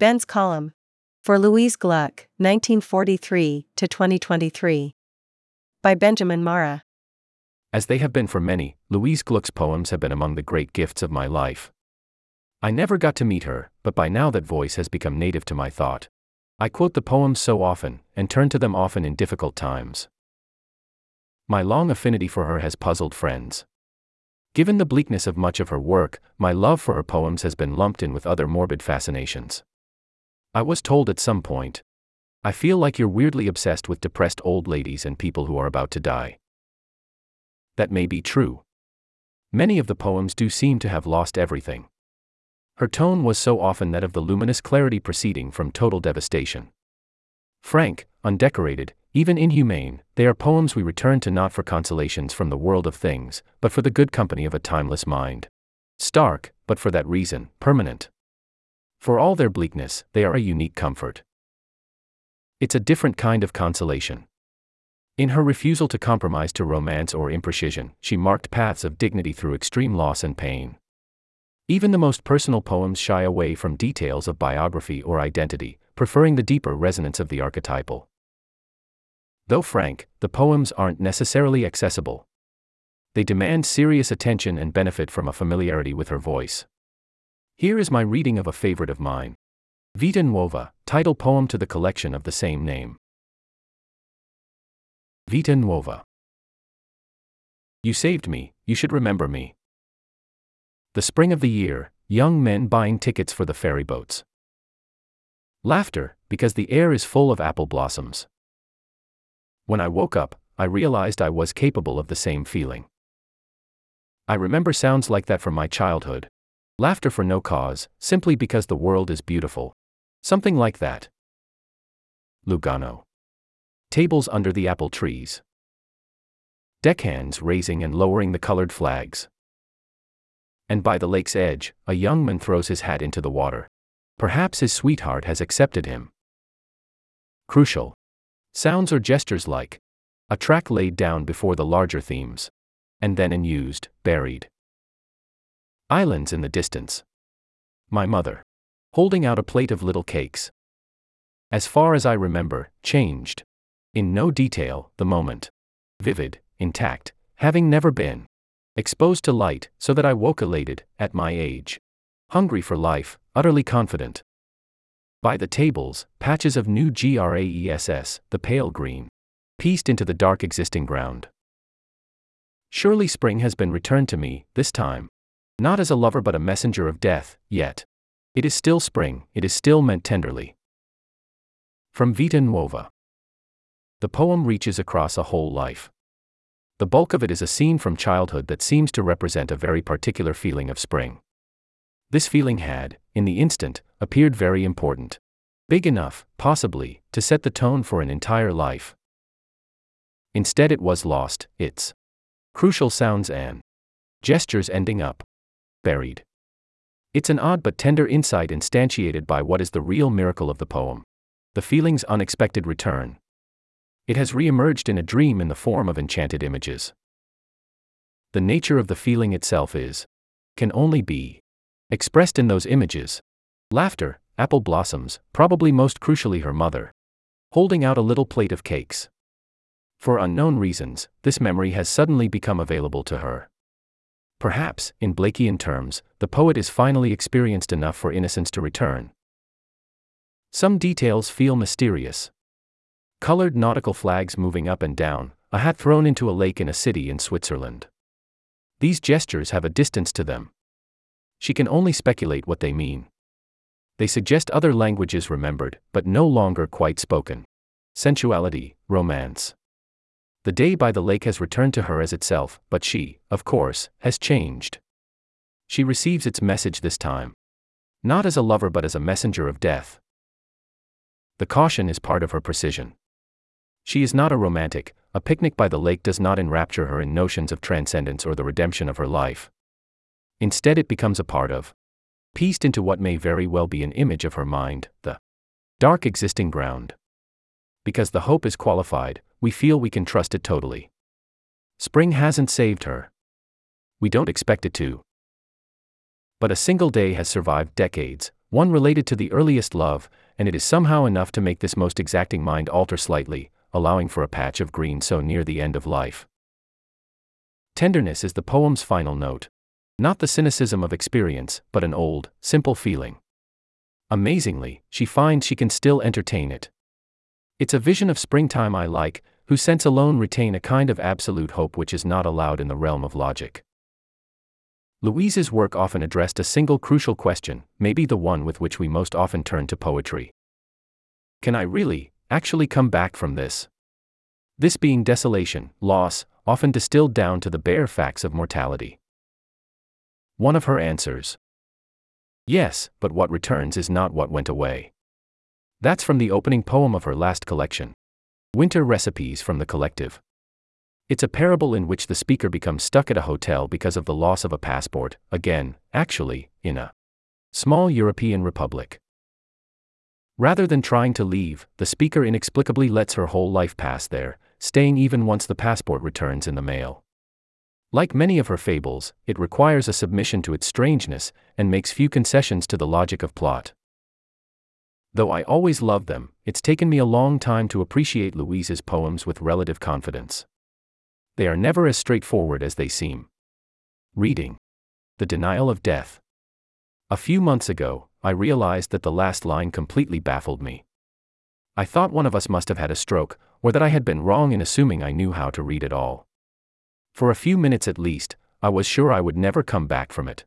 Ben's column. For Louise Gluck, 1943 to 2023. By Benjamin Mara. As they have been for many, Louise Gluck's poems have been among the great gifts of my life. I never got to meet her, but by now that voice has become native to my thought. I quote the poems so often, and turn to them often in difficult times. My long affinity for her has puzzled friends. Given the bleakness of much of her work, my love for her poems has been lumped in with other morbid fascinations. I was told at some point, I feel like you're weirdly obsessed with depressed old ladies and people who are about to die. That may be true. Many of the poems do seem to have lost everything. Her tone was so often that of the luminous clarity proceeding from total devastation. Frank, undecorated, even inhumane, they are poems we return to not for consolations from the world of things, but for the good company of a timeless mind. Stark, but for that reason, permanent. For all their bleakness, they are a unique comfort. It's a different kind of consolation. In her refusal to compromise to romance or imprecision, she marked paths of dignity through extreme loss and pain. Even the most personal poems shy away from details of biography or identity, preferring the deeper resonance of the archetypal. Though frank, the poems aren't necessarily accessible. They demand serious attention and benefit from a familiarity with her voice. Here is my reading of a favorite of mine Vita Nuova, title poem to the collection of the same name. Vita Nuova. You saved me, you should remember me. The spring of the year, young men buying tickets for the ferry boats. Laughter, because the air is full of apple blossoms. When I woke up, I realized I was capable of the same feeling. I remember sounds like that from my childhood. Laughter for no cause, simply because the world is beautiful. Something like that. Lugano. Tables under the apple trees. Deckhands raising and lowering the colored flags and by the lake's edge, a young man throws his hat into the water. Perhaps his sweetheart has accepted him. Crucial. Sounds or gestures like a track laid down before the larger themes, and then unused, buried. Islands in the distance. My mother. Holding out a plate of little cakes. As far as I remember, changed. In no detail, the moment. Vivid, intact, having never been exposed to light, so that I woke elated, at my age. Hungry for life, utterly confident. By the tables, patches of new grass, the pale green, pieced into the dark existing ground. Surely spring has been returned to me, this time. Not as a lover but a messenger of death, yet. It is still spring, it is still meant tenderly. From Vita Nuova. The poem reaches across a whole life. The bulk of it is a scene from childhood that seems to represent a very particular feeling of spring. This feeling had, in the instant, appeared very important. Big enough, possibly, to set the tone for an entire life. Instead, it was lost, its crucial sounds and gestures ending up buried. It's an odd but tender insight instantiated by what is the real miracle of the poem the feeling's unexpected return, it has re-emerged in a dream in the form of enchanted images. The nature of the feeling itself is, can only be, expressed in those images. Laughter, apple blossoms, probably most crucially her mother, holding out a little plate of cakes. For unknown reasons, this memory has suddenly become available to her. Perhaps, in Blakean terms, the poet is finally experienced enough for innocence to return. Some details feel mysterious, Colored nautical flags moving up and down, a hat thrown into a lake in a city in Switzerland. These gestures have a distance to them. She can only speculate what they mean. They suggest other languages remembered, but no longer quite spoken. Sensuality, romance. The day by the lake has returned to her as itself, but she, of course, has changed. She receives its message this time. Not as a lover but as a messenger of death. The caution is part of her precision. She is not a romantic, a picnic by the lake does not enrapture her in notions of transcendence or the redemption of her life. Instead, it becomes a part of, pieced into what may very well be an image of her mind, the dark existing ground. Because the hope is qualified, we feel we can trust it totally. Spring hasn't saved her. We don't expect it to. But a single day has survived decades, one related to the earliest love, and it is somehow enough to make this most exacting mind alter slightly, allowing for a patch of green so near the end of life. Tenderness is the poem's final note. Not the cynicism of experience, but an old, simple feeling. Amazingly, she finds she can still entertain it. It's a vision of springtime I like, whose sense alone retain a kind of absolute hope which is not allowed in the realm of logic. Louise's work often addressed a single crucial question, maybe the one with which we most often turn to poetry. Can I really, actually come back from this? This being desolation, loss, often distilled down to the bare facts of mortality. One of her answers Yes, but what returns is not what went away. That's from the opening poem of her last collection Winter Recipes from the Collective. It's a parable in which the speaker becomes stuck at a hotel because of the loss of a passport, again, actually, in a small European republic. Rather than trying to leave, the speaker inexplicably lets her whole life pass there, staying even once the passport returns in the mail. Like many of her fables, it requires a submission to its strangeness and makes few concessions to the logic of plot. Though I always loved them, it's taken me a long time to appreciate Louise's poems with relative confidence. They are never as straightforward as they seem. Reading The Denial of Death. A few months ago, I realized that the last line completely baffled me. I thought one of us must have had a stroke, or that I had been wrong in assuming I knew how to read at all. For a few minutes at least, I was sure I would never come back from it.